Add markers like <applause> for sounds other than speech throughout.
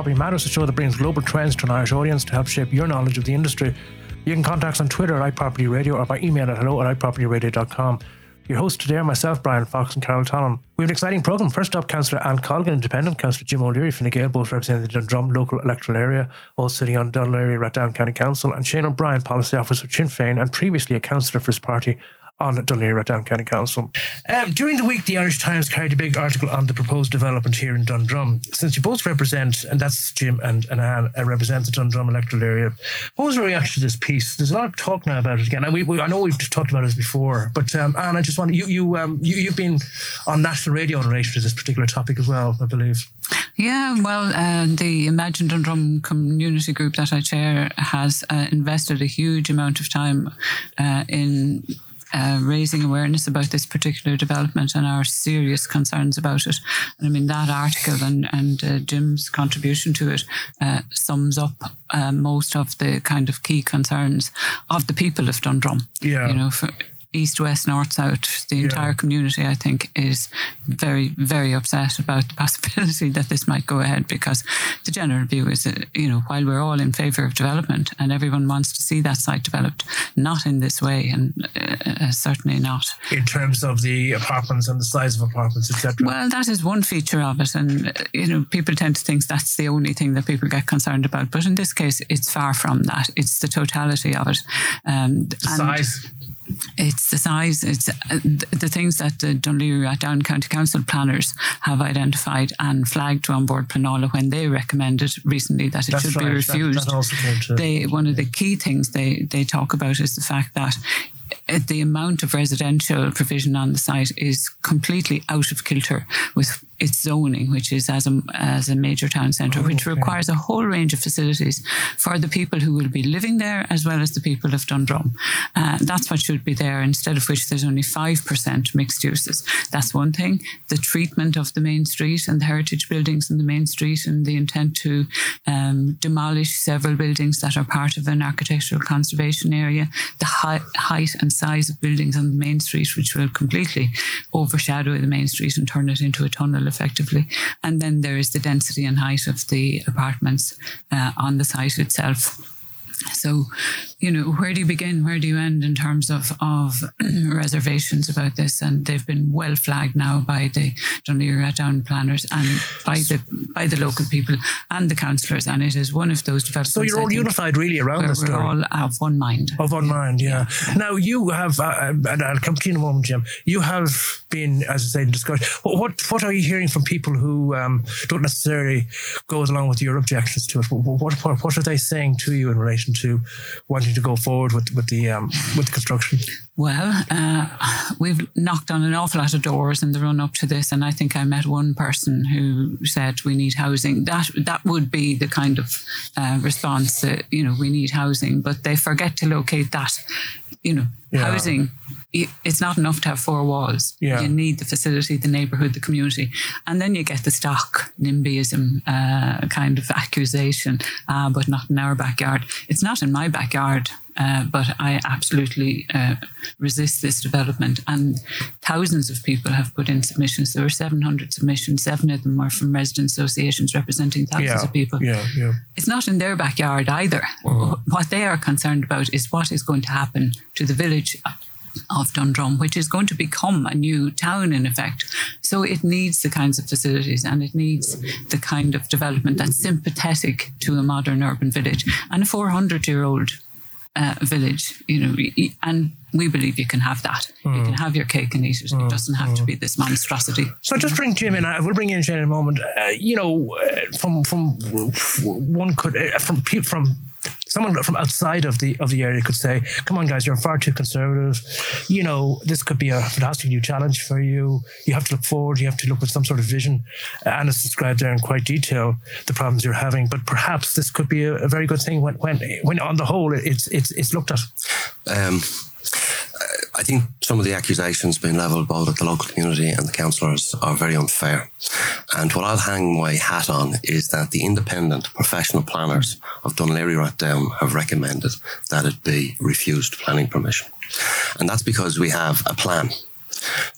Property Matters, a show that brings global trends to an Irish audience to help shape your knowledge of the industry. You can contact us on Twitter at iPropertyRadio or by email at hello at iPropertyRadio.com. Your hosts today are myself, Bryan Fox, and Carol Tallon. We have an exciting programme. First up, Councillor Anne Colgan, Independent, Councillor Jim O'Leary, Fine Gael, both representing the Dundrum local electoral area, all sitting on Dún Laoghaire Rathdown County Council, and Shane O'Brien, Policy Officer of Sinn Féin, and previously a councillor for his party on Dún Laoghaire Rathdown County Council. Um, during the week, the Irish Times carried a big article on the proposed development here in Dundrum. Since you both represent, and that's Jim and, and Anne, uh, represent the Dundrum electoral area, what was your reaction to this piece? There's a lot of talk now about it again. And we, we I know we've talked about this before, but um, Anne, I just want you you um, you you've been on national radio in relation to this particular topic as well, I believe. Yeah, well, uh, the Imagine Dundrum community group that I chair has uh, invested a huge amount of time uh, in uh, raising awareness about this particular development and our serious concerns about it. And I mean, that article and, and uh, Jim's contribution to it uh, sums up uh, most of the kind of key concerns of the people of Dundrum. Yeah. You know, for, east, west, north, south, the entire community, I think, is very, very upset about the <laughs> possibility that this might go ahead because the general view is that, you know, while we're all in favour of development and everyone wants to see that site developed, not in this way and uh, uh certainly not. In terms of the apartments and the size of apartments, etc. Well, that is one feature of it. And, you know, people tend to think that's the only thing that people get concerned about. But in this case, it's far from that. It's the totality of it. Um, the size it's the size, it's uh, the things that the Laoghaire Down County Council planners have identified and flagged to An Pleanála when they recommended recently that it That's should right. be refused. That, that they, one of the key things they, they talk about is the fact that the amount of residential provision on the site is completely out of kilter with its zoning, which is as a, as a major town centre, oh, which okay. requires a whole range of facilities for the people who will be living there as well as the people of Dundrum. Uh, that's what should be there, instead of which there's only 5% mixed uses. That's one thing. The treatment of the main street and the heritage buildings in the main street and the intent to um, demolish several buildings that are part of an architectural conservation area, the high, height and size of buildings on the main street, which will completely overshadow the main street and turn it into a tunnel effectively. And then there is the density and height of the apartments uh, on the site itself. So, you know, where do you begin? Where do you end in terms of, of <clears throat> reservations about this? And they've been well flagged now by the Laoghaire Down planners and by the by the local people and the councillors. And it is one of those developments. So you're all unified really around this story. We're all of one mind. Of one mind, yeah. yeah. Now you have, uh, and I'll come to you in a moment, Jim. You have been, as I say, in discussion. What what are you hearing from people who um, don't necessarily go along with your objections to it? What, what what are they saying to you in relation? to wanting to go forward with with the um, with the construction? Well, uh, we've knocked on an awful lot of doors in the run up to this, and I think I met one person who said we need housing. That that would be the kind of uh, response that you know we need housing, but they forget to locate that. You know, yeah. housing it's not enough to have four walls. Yeah. You need the facility, the neighbourhood, the community. And then you get the stock NIMBYism uh, kind of accusation, uh, but not in our backyard. It's not in my backyard. Uh, but I absolutely uh, resist this development. And thousands of people have put in submissions. There were 700 submissions. Seven of them were from resident associations representing thousands yeah, of people. Yeah, yeah. It's not in their backyard either. Uh-huh. What they are concerned about is what is going to happen to the village of Dundrum, which is going to become a new town in effect. So it needs the kinds of facilities and it needs the kind of development that's sympathetic to a modern urban village and a 400 year old uh, village, you know, and we believe you can have that. Mm. You can have your cake and eat it. Mm. It doesn't have mm. to be this monstrosity. So just bring Jim in. I will bring in Shane in a moment. Uh, you know, uh, from from one could uh, from from someone from outside of the of the area could say, "Come on, guys, you're far too conservative. You know, this could be a fantastic new challenge for you. You have to look forward. You have to look with some sort of vision." And it's described there in quite detail the problems you're having. But perhaps this could be a, a very good thing when when when on the whole it's it's it's looked at. Um, I think some of the accusations being levelled both at the local community and the councillors are very unfair. And what I'll hang my hat on is that the independent professional planners of Dún Laoghaire Rathdown have recommended that it be refused planning permission. And that's because we have a plan.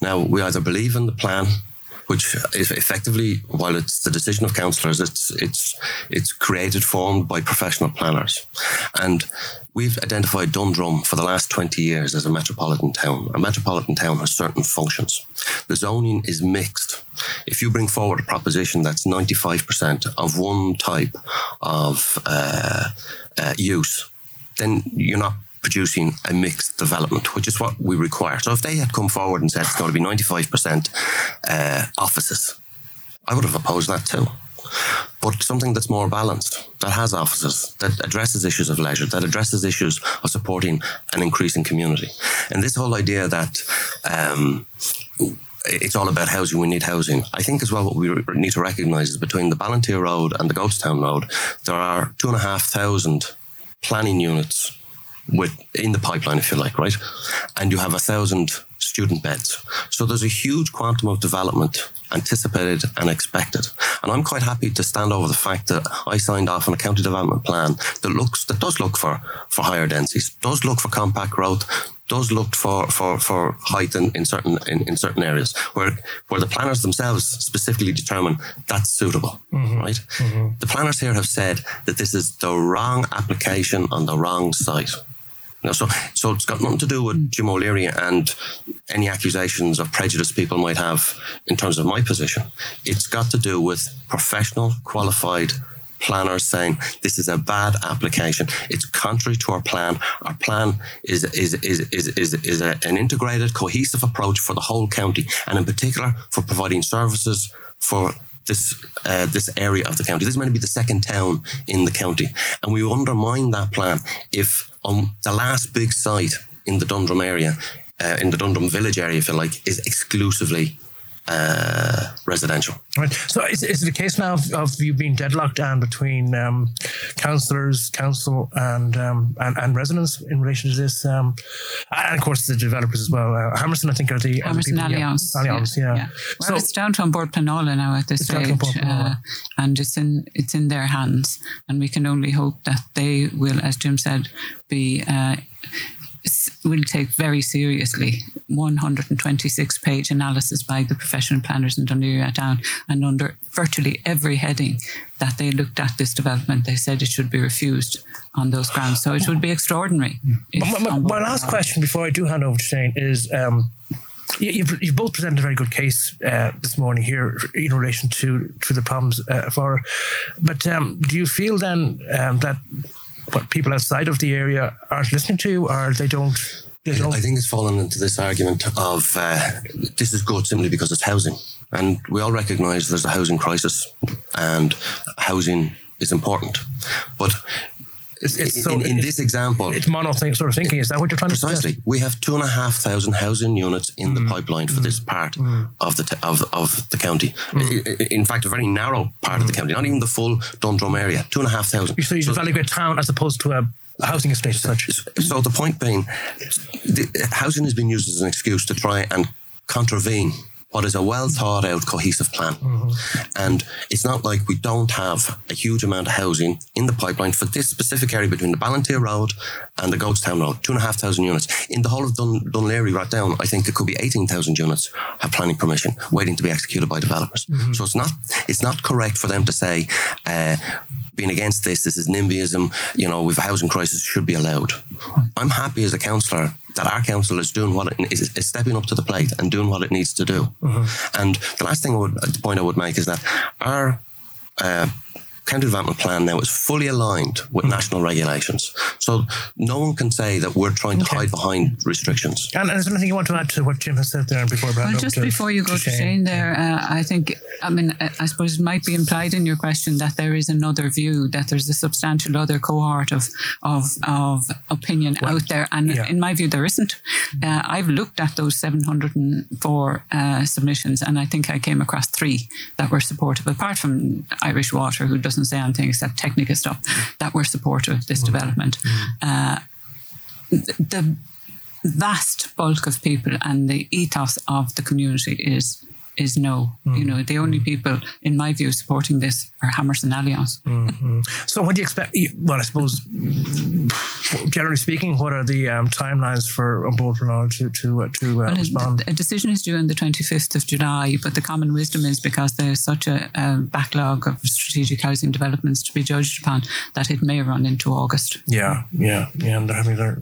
Now, we either believe in the plan which is effectively, while it's the decision of councillors, it's it's it's created, formed by professional planners, and we've identified Dundrum for the last 20 years as a metropolitan town. A metropolitan town has certain functions. The zoning is mixed. If you bring forward a proposition that's 95% of one type of uh, uh, use, then you're not producing a mixed development, which is what we require. So if they had come forward and said it's going to be 95% uh, offices, I would have opposed that too. But something that's more balanced, that has offices, that addresses issues of leisure, that addresses issues of supporting an increasing community. And this whole idea that um, it's all about housing. We need housing. I think as well what we need to recognise is between the Ballinteer Road and the Goatstown Road, there are two and a half thousand planning units with in the pipeline, if you like, right? And you have a thousand student beds. So there's a huge quantum of development anticipated and expected. And I'm quite happy to stand over the fact that I signed off on a county development plan that looks that does look for for higher densities, does look for compact growth, does look for for for height in, in certain in, in certain areas where where the planners themselves specifically determine that's suitable. Mm-hmm. Right? Mm-hmm. The planners here have said that this is the wrong application on the wrong site. Know, so, so it's got nothing to do with Jim O'Leary and any accusations of prejudice people might have in terms of my position. It's got to do with professional, qualified planners saying this is a bad application. It's contrary to our plan. Our plan is is is is is, is a, an integrated, cohesive approach for the whole county, and in particular for providing services for this uh, this area of the county. This is meant to be the second town in the county, and we undermine that plan if on the last big site in the Dundrum area, uh, in the Dundrum village area, if you like, is exclusively uh, residential. Right. So is, is it a case now of, of you being deadlocked down between um, councillors, council, and, um, and and residents in relation to this, um, and of course the developers as well. Uh, Hammerson, I think, are the Hammerson are the Allianz. Yeah. Allianz, yeah. yeah. Well, so, it's down to An Bord Pleanála now at this stage, uh, and it's in it's in their hands, and we can only hope that they will, as Jim said, be uh, will take very seriously 126 page analysis by the professional planners in Laoghaire Down and under virtually every heading that they looked at this development they said it should be refused on those grounds. So it would be extraordinary my, my, my last question before I do hand over to Shane is um, You've, you've both presented a very good case uh, this morning here in relation to to the problems uh, for, but um, do you feel then um, that what people outside of the area aren't listening to, or they don't. I think it's fallen into this argument of uh, this is good simply because it's housing, and we all recognise there's a housing crisis, and housing is important, but it's, it's so, in, in this example, it's mono sort of thinking. Is that what you're trying precisely, to Precisely. We have two and a half thousand housing units in mm. the pipeline for mm. this part mm. of the of, of the county. Mm. In fact, a very narrow part of the mm. county, not even the full Dundrum area. Two and a half thousand. So you so, evaluate town as opposed to a a housing estate as such. So the point being, the housing has been used as an excuse to try and contravene what is a well thought out, cohesive plan. Mm-hmm. And it's not like we don't have a huge amount of housing in the pipeline for this specific area between the Ballinteer Road and the Goatstown Road, two and a half thousand units. In the whole of Dun- Laoghaire Rathdown, I think it could be 18,000 units have planning permission waiting to be executed by developers. Mm-hmm. So it's not, it's not correct for them to say, uh, being against this, this is NIMBYism, you know, with a housing crisis should be allowed. I'm happy as a councillor that our council is doing what it is, is stepping up to the plate and doing what it needs to do. Mm-hmm. And the last thing I would, the point I would make is that our uh, county development plan now is fully aligned with mm. national regulations. So no one can say that we're trying to okay. hide behind restrictions. And, and is there anything you want to add to what Jim has said there before? Well, just before you go to Shane, Shane there, uh, I think, I mean, I suppose it might be implied in your question that there is another view, that there's a substantial other cohort of of, of opinion well, out there. And yeah. in my view, there isn't. Uh, I've looked at those 704 uh, submissions and I think I came across three that were supportive, apart from Irish Water, who does doesn't say anything except technical stuff that we're supportive of this mm-hmm. development. Mm-hmm. Uh, the vast bulk of people and the ethos of the community is is no. Mm. You know, the only people, in my view, supporting this are Hammerson and Allianz. Mm-hmm. So, what do you expect? Well, I suppose, generally speaking, what are the um, timelines for Bord to to uh, to uh, well, respond? A decision is due on the twenty fifth of July, but the common wisdom is because there's such a, a, backlog of strategic housing developments to be judged upon that it may run into August. Yeah, yeah, yeah, and they're having their.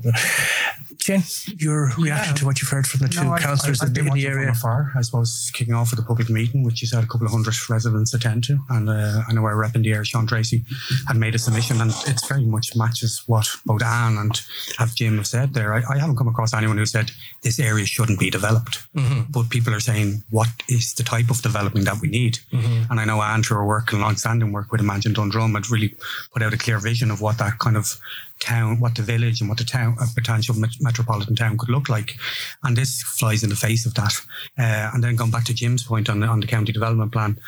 Jen, your reaction yeah. to what you've heard from the two no, councillors in, in the area? Far, I suppose, kicking off with a public meeting, which you said a couple of hundred residents attend to. And uh, I know our rep in the area, Sean Tracy, had made a submission, and it very much matches what both Anne and have Jim have said there. I, I, haven't come across anyone who said this area shouldn't be developed. Mm-hmm. But people are saying, what is the type of development that we need? Mm-hmm. And I know Anne, through her work and long standing work with Imagine Dundrum, had really put out a clear vision of what that kind of town, what the village and what the town, a potential metropolitan town could look like. And this flies in the face of that. Uh, and then going back to Jim's point on the, on the county development plan,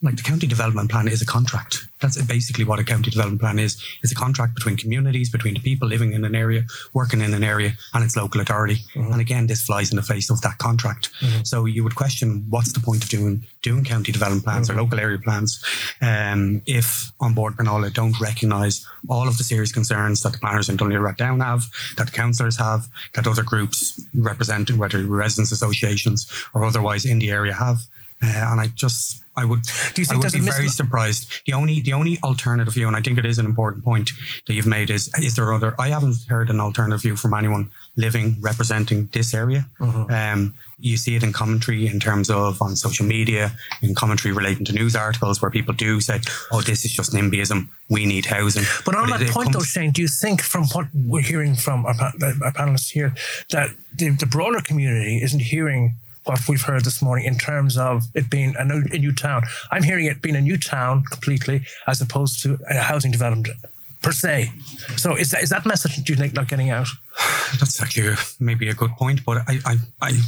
like the county development plan is a contract. That's basically what a county development plan is. It's a contract between communities, between the people living in an area, working in an area, and its local authority. Mm-hmm. And again, this flies in the face of that contract. Mm-hmm. So you would question what's the point of doing doing county development plans mm-hmm. or local area plans um, if An Bord Pleanála don't recognise all of the serious concerns that the planners in Dún Laoghaire Down have, that the councillors have, that other groups representing whether residents associations or otherwise in the area have. Uh, and I just, I would, Do you think I would be very mis- surprised. The only, the only alternative view, and I think it is an important point that you've made, is is there other? I haven't heard an alternative view from anyone living representing this area. Mm-hmm. Um, you see it in commentary in terms of on social media, in commentary relating to news articles where people do say, "Oh, this is just NIMBYism. We need housing." But on but that it, point, comes- though, Shane, do you think from what we're hearing from our, our panelists here that the, the broader community isn't hearing? What we've heard this morning in terms of it being a new, a new town. I'm hearing it being a new town completely as opposed to a housing development per se. So is that, is that message, do you think, not getting out? That's actually maybe a good point, but I, I, I,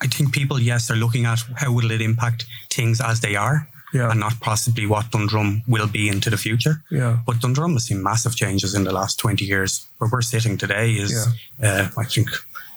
I think people, yes, are looking at how will it impact things as they are. Yeah. and not possibly what Dundrum will be into the future. Yeah. But Dundrum has seen massive changes in the last 20 years. Where we're sitting today is, yeah. uh, I think,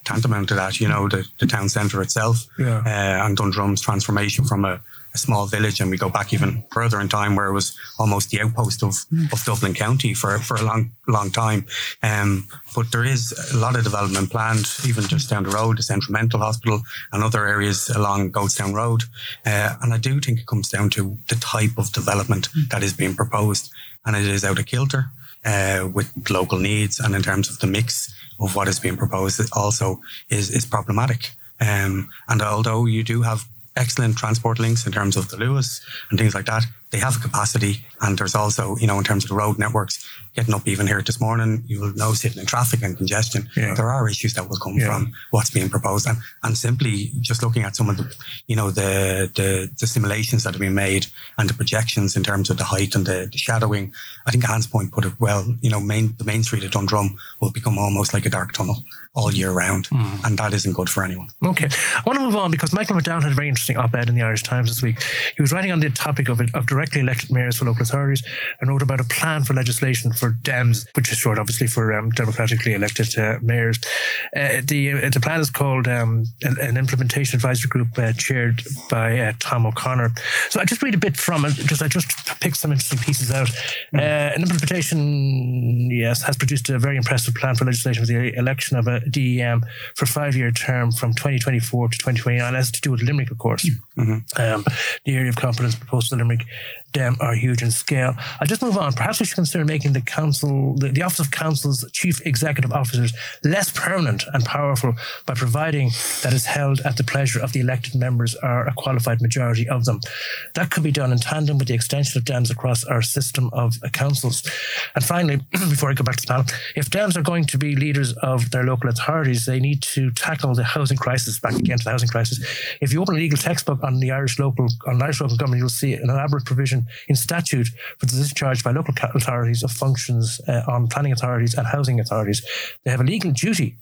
tantamount to that, you know, the, the town centre itself yeah. uh, and Dundrum's transformation from a, a, small village. And we go back even further in time where it was almost the outpost of, mm. of Dublin County for, for a long, long time. Um, but there is a lot of development planned, even just down the road, the Central Mental Hospital and other areas along Goatstown Road. Uh, and I do think it comes down to the type of development mm. that is being proposed. And it is out of kilter. Uh, with local needs and in terms of the mix of what is being proposed also is, is problematic. Um, and although you do have excellent transport links in terms of the Luas and things like that, they have capacity. And there's also, you know, in terms of the road networks, getting up even here this morning, you will know sitting in traffic and congestion. Yeah. There are issues that will come yeah. from what's being proposed. And, and simply just looking at some of the, you know, the, the, the simulations that have been made and the projections in terms of the height and the, the shadowing, I think Anne's Point put it well, you know, main, the main street of Dundrum will become almost like a dark tunnel all year round. Mm. And that isn't good for anyone. Okay. I want to move on because Michael McDowell had a very interesting op-ed in the Irish Times this week. He was writing on the topic of, of directly elected mayors for local authorities and wrote about a plan for legislation for Dems, which is short, obviously, for um, democratically elected uh, mayors. Uh, the uh, the plan is called um, an, an, implementation advisory group uh, chaired by uh, Tim O'Connor. So I just read a bit from it because I just picked some interesting pieces out. Mm. an implementation, yes, has produced a very impressive plan for legislation for the election of a DEM for five year term from 2024 to 2029. It has to do with Limerick, of course. Mm-hmm. Um, the area of competence proposed to Limerick them are huge in scale. I'll just move on. Perhaps we should consider making the council, the, the, office of council's chief executive officers less permanent and powerful by providing that is held at the pleasure of the elected members or a qualified majority of them. That could be done in tandem with the extension of Dems across our system of councils. And finally, <clears throat> before I go back to the panel, if Dems are going to be leaders of their local authorities, they need to tackle the housing crisis, back again to the housing crisis. If you open a legal textbook on the Irish local, on Irish local government, you'll see an elaborate provision in statute for the discharge by local authorities of functions uh, on planning authorities and housing authorities. They have a legal duty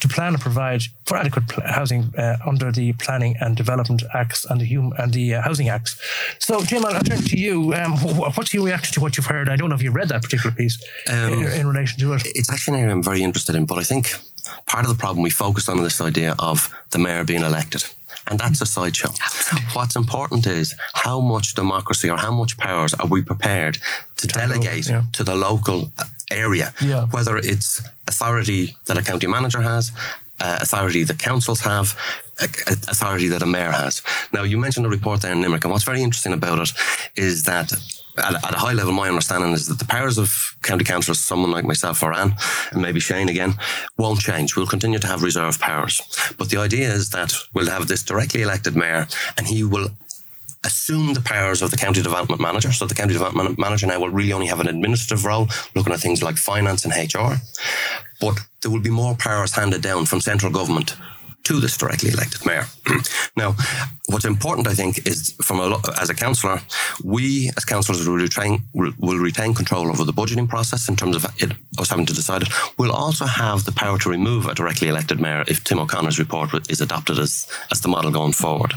to plan and provide for adequate housing uh, under the Planning and Development Acts and the hum- and the uh, Housing Acts. So, Jim, I'll, turn to you. Um, what's your reaction to what you've heard? I don't know if you read that particular piece um, in, in, relation to it. It's actually an area I'm very interested in, but I think part of the problem we focused on is this idea of the mayor being elected And that's a sideshow. What's important is how much democracy or how much powers are we prepared to delegate yeah. to the local area, Yeah. whether it's authority that a county manager has, uh, authority that councils have, uh, authority that a mayor has. Now, you mentioned the report there in Limerick, and what's very interesting about it is that. At, at a high level, my understanding is that the powers of county councillors, someone like myself or Anne, and maybe Shane again, won't change. We'll continue to have reserve powers. But the idea is that we'll have this directly elected mayor, and he will assume the powers of the county development manager. So the county development manager now will really only have an administrative role, looking at things like finance and HR. But there will be more powers handed down from central government to this directly elected mayor. <clears throat> now, what's important, I think, is from a, lo- as a councillor, we as councillors will retain will, retain control over the budgeting process in terms of it, us having to decide it. We'll also have the power to remove a directly elected mayor if Tim O'Connor's report is adopted as as the model going forward.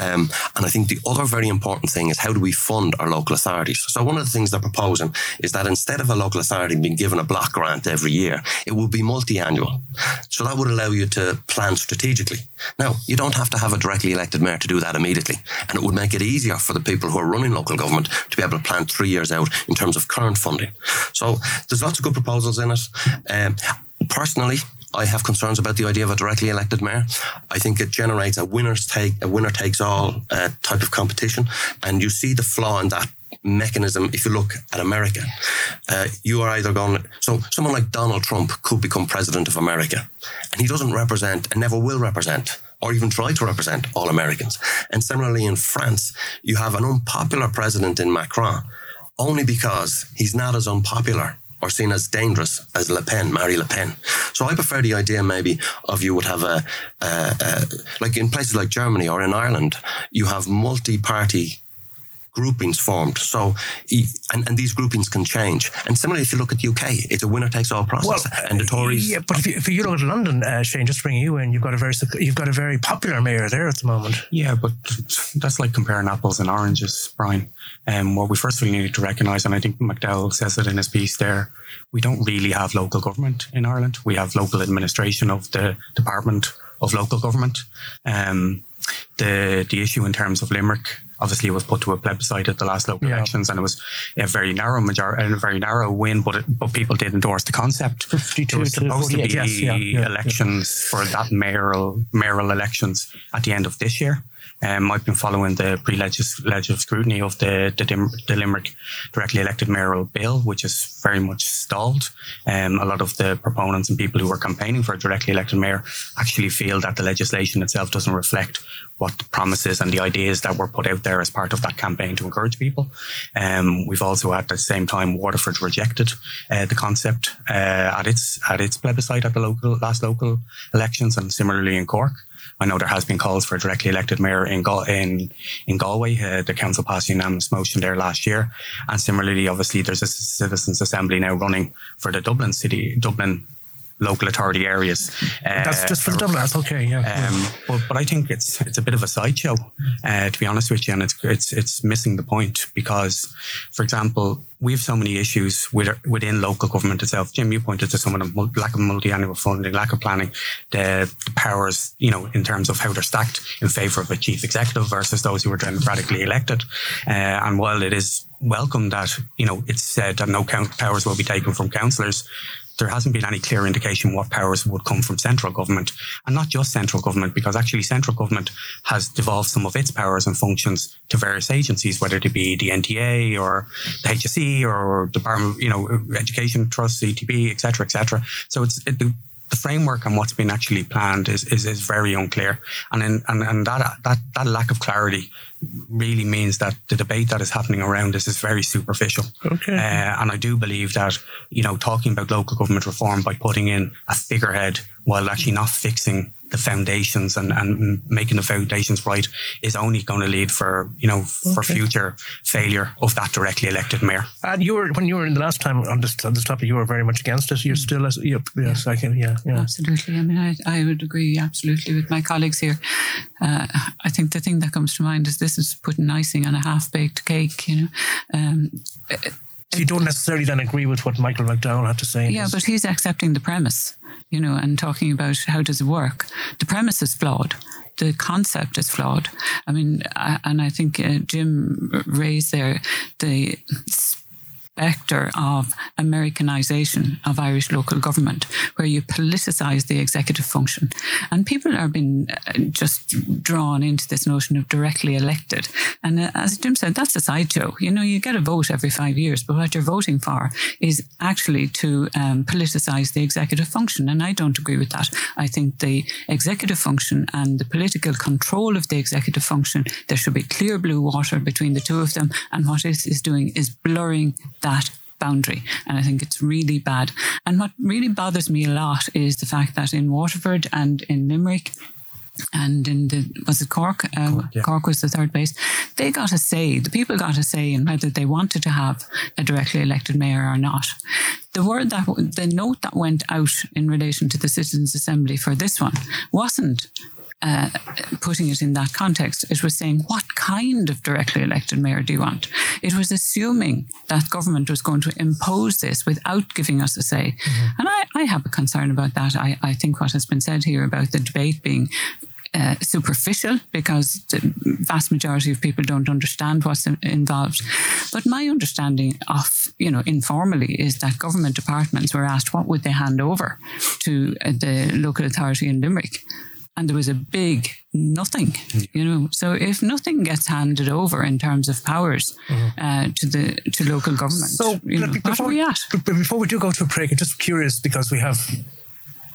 Um, and I think the other very important thing is how do we fund our local authorities? So one of the things they're proposing is that instead of a local authority being given a block grant every year, it will be multi-annual. So that would allow you to plan strategically. Now, you don't have to have a directly elected mayor to do that immediately. And it would make it easier for the people who are running local government to be able to plan three years out in terms of current funding. So there's lots of good proposals in it. Um, personally, I have concerns about the idea of a directly elected mayor. I think it generates a winners take a winner takes all uh, type of competition, and you see the flaw in that mechanism if you look at America. Uh, you are either going so someone like Donald Trump could become president of America, and he doesn't represent and never will represent. Or even try to represent all Americans. And similarly in France, you have an unpopular president in Macron, only because he's not as unpopular or seen as dangerous as Le Pen, Marie Le Pen. So I prefer the idea maybe of you would have a, a, a like in places like Germany or in Ireland, you have multi-party groupings formed. So, e- and, and these groupings can change. And similarly, if you look at the UK, it's a winner takes all process. and the Tories, Yeah, but if you, if you look at London, uh, Shane, just bringing you in, you've got a very you've got a very popular mayor there at the moment. Yeah, but that's like comparing apples and oranges, Bryan. Um, what we firstly need to recognise, and I think McDowell says it in his piece there, we don't really have local government in Ireland. We have local administration of the Department of Local Government. Um, the the issue in terms of Limerick obviously it was put to a plebiscite at the last local Yeah. elections, and it was a very narrow majority and a very narrow win, but it, but people did endorse the concept. 52 There was supposed to 48, be yes, yeah, yeah. elections for that mayoral mayoral elections at the end of this year. Um, I've been following the pre-legislative scrutiny of the, the, Dim- the Limerick directly elected mayoral bill, which is very much stalled. Um, a lot of the proponents and people who are campaigning for a directly elected mayor actually feel that the legislation itself doesn't reflect what the promises and the ideas that were put out there as part of that campaign to encourage people. Um, we've also at the same time Waterford rejected uh, the concept uh, at its at its plebiscite at the local last local elections, and similarly in Cork. I know there has been calls for a directly elected mayor in Gal- in in Galway. Uh, the council passed a unanimous motion there last year, and similarly, obviously, there's a citizens' assembly now running for the Dublin city, Dublin local authority areas. Uh, That's just for the Dublin. That's okay. Yeah. um, but, but I think it's it's a bit of a sideshow, uh, to be honest with you, and it's it's it's missing the point because, for example, we have so many issues with, within local government itself. Jim, you pointed to some of the lack of multi-annual funding, lack of planning, the, the powers, you know, in terms of how they're stacked in favour of a chief executive versus those who are democratically elected. Uh, and while it is welcome that you know it's said that no powers will be taken from councillors there hasn't been any clear indication what powers would come from central government and not just central government because actually central government has devolved some of its powers and functions to various agencies whether it be the NTA or the HSE or Department you know Education Trust CTB etc etc so it's it, the framework and what's been actually planned is, is, is very unclear and in, and, and that, that that lack of clarity really means that the debate that is happening around this is very superficial Okay. uh, and I do believe that, you know, talking about local government reform by putting in a figurehead while actually not fixing the foundations and, and making the foundations right is only going to lead for, you know, for Okay. future failure of that directly elected mayor. And you were when you were in the last time on this on this topic, you were very much against it. You're still, as, yep, yes, I can, yeah, yeah. Absolutely. I mean, I, I would agree absolutely with my colleagues here. Uh, I think the thing that comes to mind is this is putting icing on a half baked cake, you know. Um, So you don't necessarily then agree with what Michael McDowell had to say. yeah, but he's accepting the premise, you know, and talking about how does it work. The premise is flawed. the concept is flawed. I mean, I, and I think uh, Jim raised there the spectre of Americanization of Irish local government, where you politicize the executive function. And people are being uh, just drawn into this notion of directly elected. And uh, as Jim said, that's a sideshow. You know, you get a vote every five years, but what you're voting for is actually to um, politicize the executive function. And I don't agree with that. I think the executive function and the political control of the executive function, there should be clear blue water between the two of them. And what it is doing is blurring that boundary. And I think it's really bad. And what really bothers me a lot is the fact that in Waterford and in Limerick, and in the was it Cork? Uh, Cork, yeah. Cork, was the third base. They got a say. The people got a say in whether they wanted to have a directly elected mayor or not. The word that the note that went out in relation to the citizens' assembly for this one wasn't uh, putting it in that context. It was saying, what kind of directly elected mayor do you want? It was assuming that government was going to impose this without giving us a say. Mm-hmm. And I, I, have a concern about that. I, I think what has been said here about the debate being uh, superficial because the vast majority of people don't understand what's involved. But my understanding of, you know, informally is that government departments were asked what would they hand over to uh, the local authority in Limerick and there was a big nothing, you know. So if nothing gets handed over in terms of powers mm-hmm. uh, to the to local government, so you know, before, we at? But before we do go to a break, I'm just curious because we have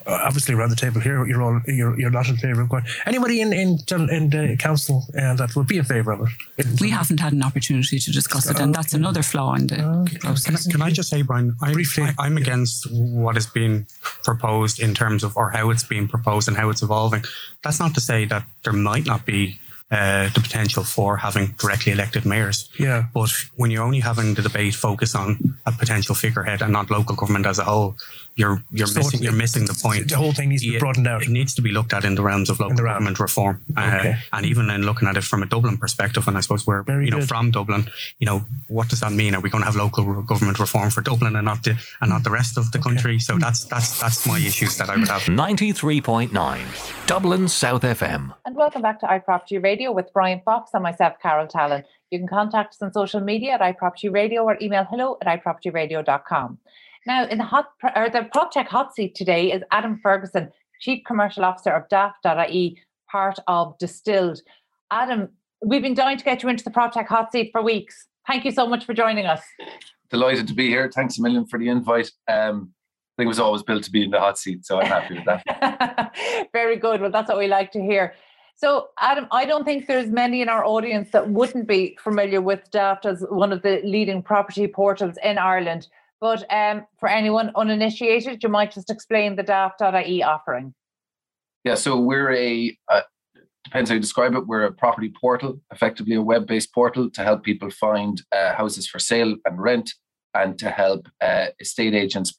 obviously around the table here, you're all you're, you're not in favour of going. Anybody in in in the council uh, that would be in favour of it? We haven't had an opportunity to discuss it, and that's another flaw in the okay. process. Can, can, I just say, Bryan, I'm, Briefly, I, I'm against what is being proposed in terms of or how it's being proposed and how it's evolving. That's not to say that there might not be uh, the potential for having directly elected mayors. Yeah. But when you're only having the debate focus on a potential figurehead and not local government as a whole, you're you're so missing you're missing the point. The whole thing needs to be broadened out. It needs to be looked at in the realms of local government reform, uh, okay. and even in looking at it from a Dublin perspective. And I suppose we're Very you know good. from Dublin. You know what does that mean? Are we going to have local government reform for Dublin and not the and not the rest of the okay. country? So that's that's that's my issues that I would have. Ninety three point nine, Dublin South FM. And welcome back to iProperty Radio with Bryan Fox and myself, Carol Tallon. You can contact us on social media at iProperty Radio or email hello at iPropertyRadio.com. Now, in the hot or the PropTech hot seat today is Adam Ferguson, Chief Commercial Officer of Daft.ie, part of Distilled. Adam, we've been dying to get you into the PropTech hot seat for weeks. Thank you so much for joining us. Delighted to be here. Thanks a million for the invite. Um, I think it was always built to be in the hot seat, so I'm happy with that. <laughs> Very good. Well, that's what we like to hear. So, Adam, I don't think there's many in our audience that wouldn't be familiar with Daft as one of the leading property portals in Ireland. But um, for anyone uninitiated, you might just explain the daft.ie offering. Yeah, so we're a, uh, depends how you describe it, we're a property portal, effectively a web based portal to help people find uh, houses for sale and rent and to help uh, estate agents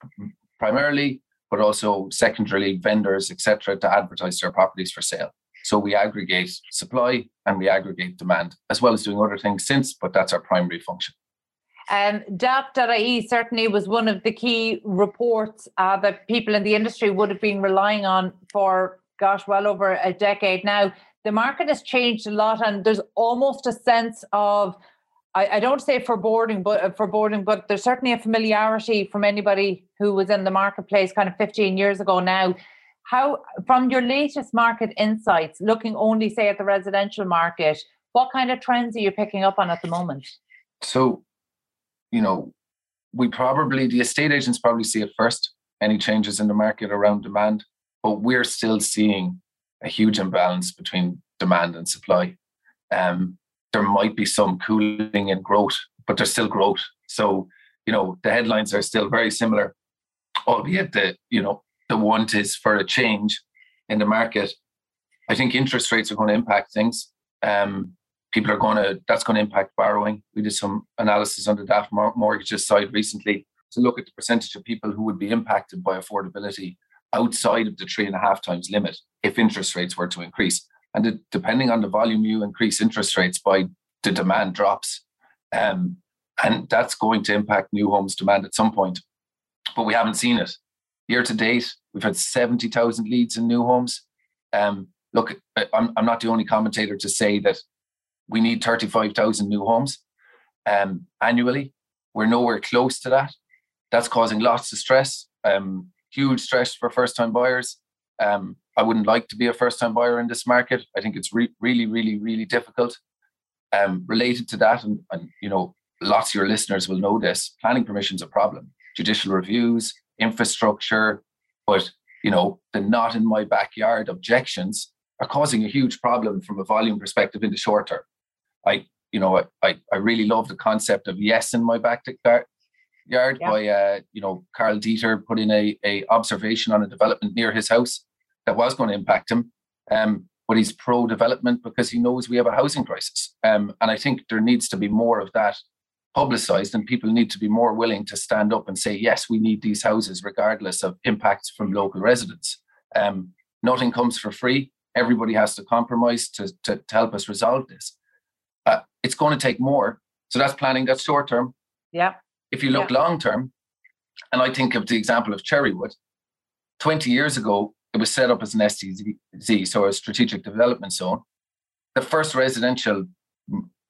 primarily, but also secondarily vendors, etc., to advertise their properties for sale. So we aggregate supply and we aggregate demand, as well as doing other things since, but that's our primary function. Um, Daft.ie certainly was one of the key reports uh, that people in the industry would have been relying on for, gosh, well over a decade now. The market has changed a lot, and there's almost a sense of, I, I don't say foreboding, but uh, foreboding, but there's certainly a familiarity from anybody who was in the marketplace kind of 15 years ago now. How, from your latest market insights, looking only say at the residential market, what kind of trends are you picking up on at the moment? So you know, we probably, the estate agents probably see it first, any changes in the market around demand, but we're still seeing a huge imbalance between demand and supply. Um, there might be some cooling in growth, but there's still growth. So, you know, the headlines are still very similar, albeit the, you know, the want is for a change in the market. I think interest rates are going to impact things. Um, people are going to that's going to impact borrowing. We did some analysis on the Daft mortgages side recently to look at the percentage of people who would be impacted by affordability outside of the three and a half times limit if interest rates were to increase. And it, depending on the volume you increase interest rates by, the demand drops. Um, and that's going to impact new homes demand at some point. But we haven't seen it. Year to date, we've had 70,000 leads in new homes. Um, look, I'm, I'm not the only commentator to say that we need 35,000 new homes um, annually. We're nowhere close to that. That's causing lots of stress, um, huge stress for first time buyers. Um, I wouldn't like to be a first time buyer in this market. I think it's re- really, really, really difficult. Um, related to that, and, and you know, lots of your listeners will know this planning permission's a problem. Judicial reviews, infrastructure, but you know, the not in my backyard objections are causing a huge problem from a volume perspective in the short term. I, you know, I, I really love the concept of yes in my backyard yard yeah. by uh, you know Carl Dieter put in a, a observation on a development near his house that was going to impact him. Um, but he's pro development because he knows we have a housing crisis. Um, and I think there needs to be more of that publicized, and people need to be more willing to stand up and say, yes, we need these houses, regardless of impacts from local residents. Um, nothing comes for free. Everybody has to compromise to, to, to help us resolve this. Uh, it's going to take more. So that's planning, that's short term. Yeah. If you look yeah. long term, and I think of the example of Cherrywood, 20 years ago, it was set up as an SDZ, so a strategic development zone. The first residential,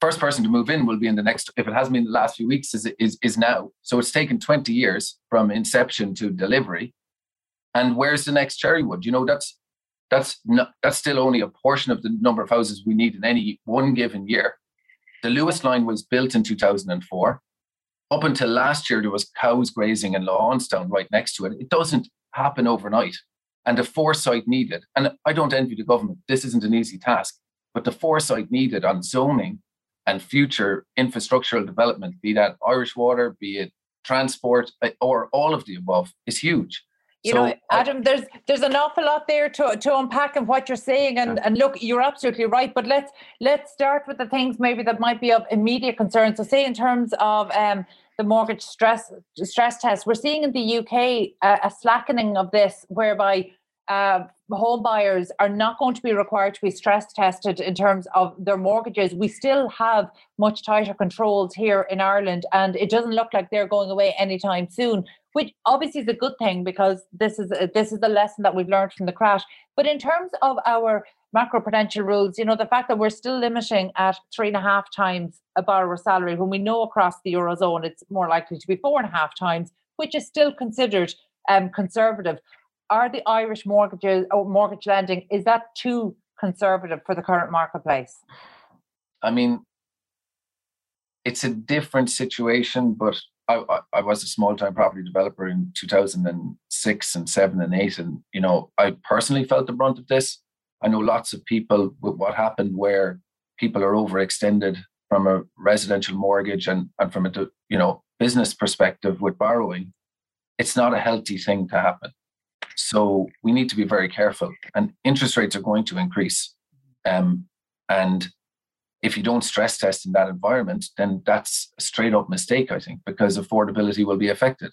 first person to move in will be in the next, if it hasn't been the last few weeks, is, is, is now. So it's taken 20 years from inception to delivery. And where's the next Cherrywood? You know, that's that's not, that's still only a portion of the number of houses we need in any one given year. The Luas line was built in 2004. Up until last year, there was cows grazing in Laughanstown right next to it. It doesn't happen overnight and the foresight needed. And I don't envy the government. This isn't an easy task, but the foresight needed on zoning and future infrastructural development, be that Irish water, be it transport, uh, or all of the above, is huge. You so, know, Adam, there's there's an awful lot there to, to unpack in what you're saying, and, and look, you're absolutely right. But let's let's start with the things maybe that might be of immediate concern. So, say in terms of um, the mortgage stress stress test. We're seeing in the UK uh, a slackening of this, whereby uh, home buyers are not going to be required to be stress tested in terms of their mortgages. We still have much tighter controls here in Ireland, and it doesn't look like they're going away anytime soon. Which obviously is a good thing because this is a, this is the lesson that we've learned from the crash. But in terms of our macroprudential rules, you know, the fact that we're still limiting at three and a half times a borrower's salary when we know across the Eurozone it's more likely to be four and a half times, which is still considered um, conservative. Are the Irish mortgages or mortgage lending, is that too conservative for the current marketplace? I mean, it's a different situation, but I, I, was a small time property developer in 2006 and 7 and 8. And, you know, I personally felt the brunt of this. I know lots of people with what happened where people are overextended from a residential mortgage and, and from a you know business perspective with borrowing. It's not a healthy thing to happen. So we need to be very careful. And interest rates are going to increase. Um, and if you don't stress test in that environment, then that's a straight up mistake, I think, because affordability will be affected.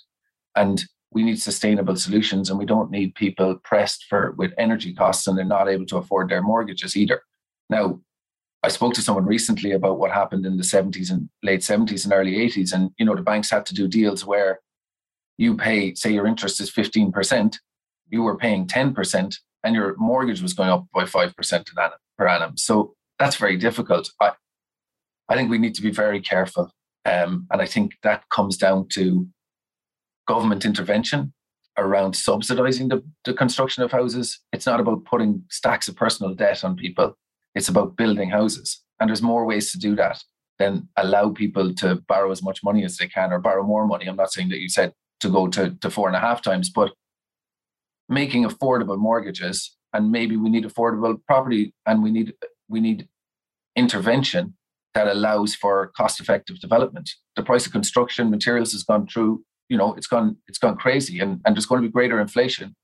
And we need sustainable solutions and we don't need people pressed for with energy costs and they're not able to afford their mortgages either. Now, I spoke to someone recently about what happened in the 70s and late 70s and early 80s. And, you know, the banks had to do deals where you pay, say your interest is 15%, you were paying 10%, and your mortgage was going up by 5% per annum. So that's very difficult. I, I think we need to be very careful. Um, and I think that comes down to government intervention around subsidizing the, the construction of houses. It's not about putting stacks of personal debt on people. It's about building houses. And there's more ways to do that than allow people to borrow as much money as they can or borrow more money. I'm not saying that you said to go to, to four and a half times, but making affordable mortgages and maybe we need affordable property and we need we need intervention that allows for cost effective development. The price of construction materials has gone through you know it's gone it's gone crazy and, and there's going to be greater inflation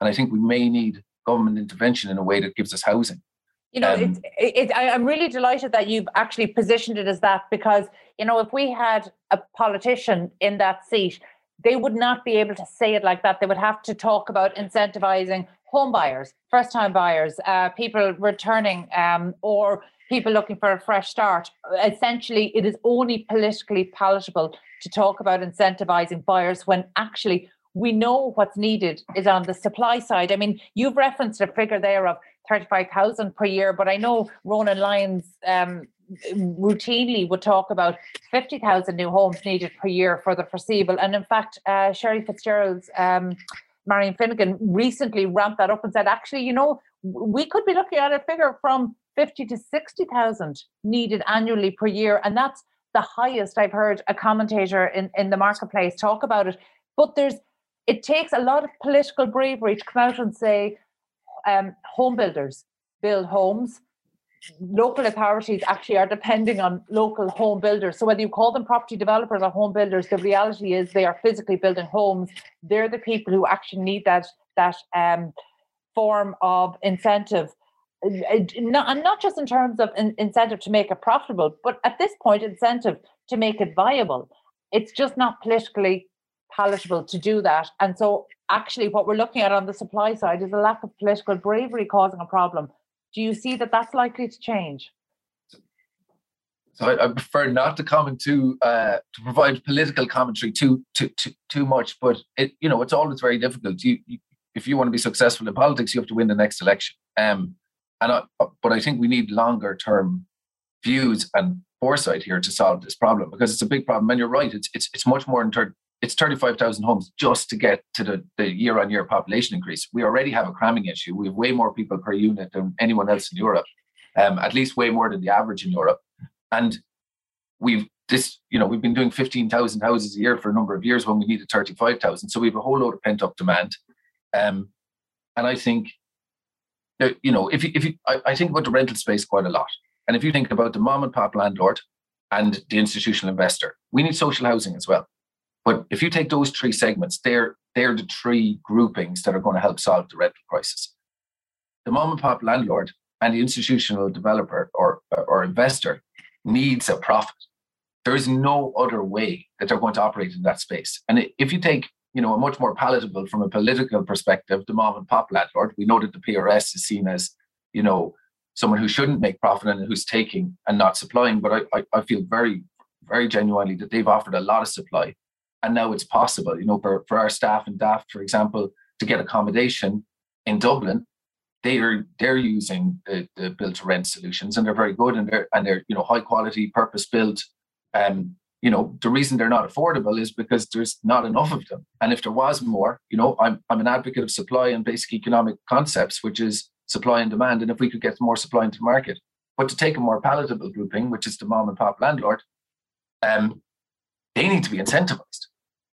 and i think we may need government intervention in a way that gives us housing you know um, it's it, i'm really delighted that you've actually positioned it as that because you know if we had a politician in that seat they would not be able to say it like that they would have to talk about incentivizing home buyers first time buyers uh, people returning um, or people looking for a fresh start essentially it is only politically palatable to talk about incentivizing buyers when actually we know what's needed is on the supply side. I mean, you've referenced a figure there of 35,000 per year, but I know Ronan Lyons um, routinely would talk about 50,000 new homes needed per year for the foreseeable. And in fact, uh, Sherry Fitzgerald's um, Marian Finnegan recently ramped that up and said, actually, you know, we could be looking at a figure from 50 to 60,000 needed annually per year. And that's the highest I've heard a commentator in, in the marketplace talk about it. But there's it takes a lot of political bravery to come out and say um, home builders build homes. Local authorities actually are depending on local home builders. So whether you call them property developers or home builders, the reality is they are physically building homes. They're the people who actually need that that um, form of incentive not, and not just in terms of in, incentive to make it profitable, but at this point, incentive to make it viable. It's just not politically palatable to do that. And so, actually, what we're looking at on the supply side is a lack of political bravery causing a problem. Do you see that that's likely to change? So I, I prefer not to comment too uh, to provide political commentary too too too, too much. But it you know it's always very difficult. You, you if you want to be successful in politics, you have to win the next election. Um, and I, but I think we need longer term views and foresight here to solve this problem because it's a big problem. And you're right, it's it's it's much more in ter- it's 35,000 homes just to get to the, year on year population increase. We already have a cramming issue. We have way more people per unit than anyone else in Europe, um, at least way more than the average in Europe. And we've this, you know, we've been doing 15,000 houses a year for a number of years when we needed 35,000. So we have a whole load of pent up demand. Um, and I think you know, if you, if you, I, I think about the rental space quite a lot. And if you think about the mom and pop landlord and the institutional investor, we need social housing as well. But if you take those three segments, they're they're the three groupings that are going to help solve the rental crisis. The mom and pop landlord and the institutional developer or or investor needs a profit. There is no other way that they're going to operate in that space. And if you take you know, a much more palatable from a political perspective, the mom and pop landlord. We know that the PRS is seen as, you know, someone who shouldn't make profit and who's taking and not supplying. But I, I, I feel very, very genuinely that they've offered a lot of supply. And now it's possible, you know, for, for our staff and Daft, for example, to get accommodation in Dublin, they are they're using the, the build to rent solutions and they're very good and they're and they're you know high quality purpose built um you know, the reason they're not affordable is because there's not enough of them. And if there was more, you know, I'm, I'm an advocate of supply and basic economic concepts, which is supply and demand. And if we could get more supply into the market, but to take a more palatable grouping, which is the mom and pop landlord, um, they need to be incentivized.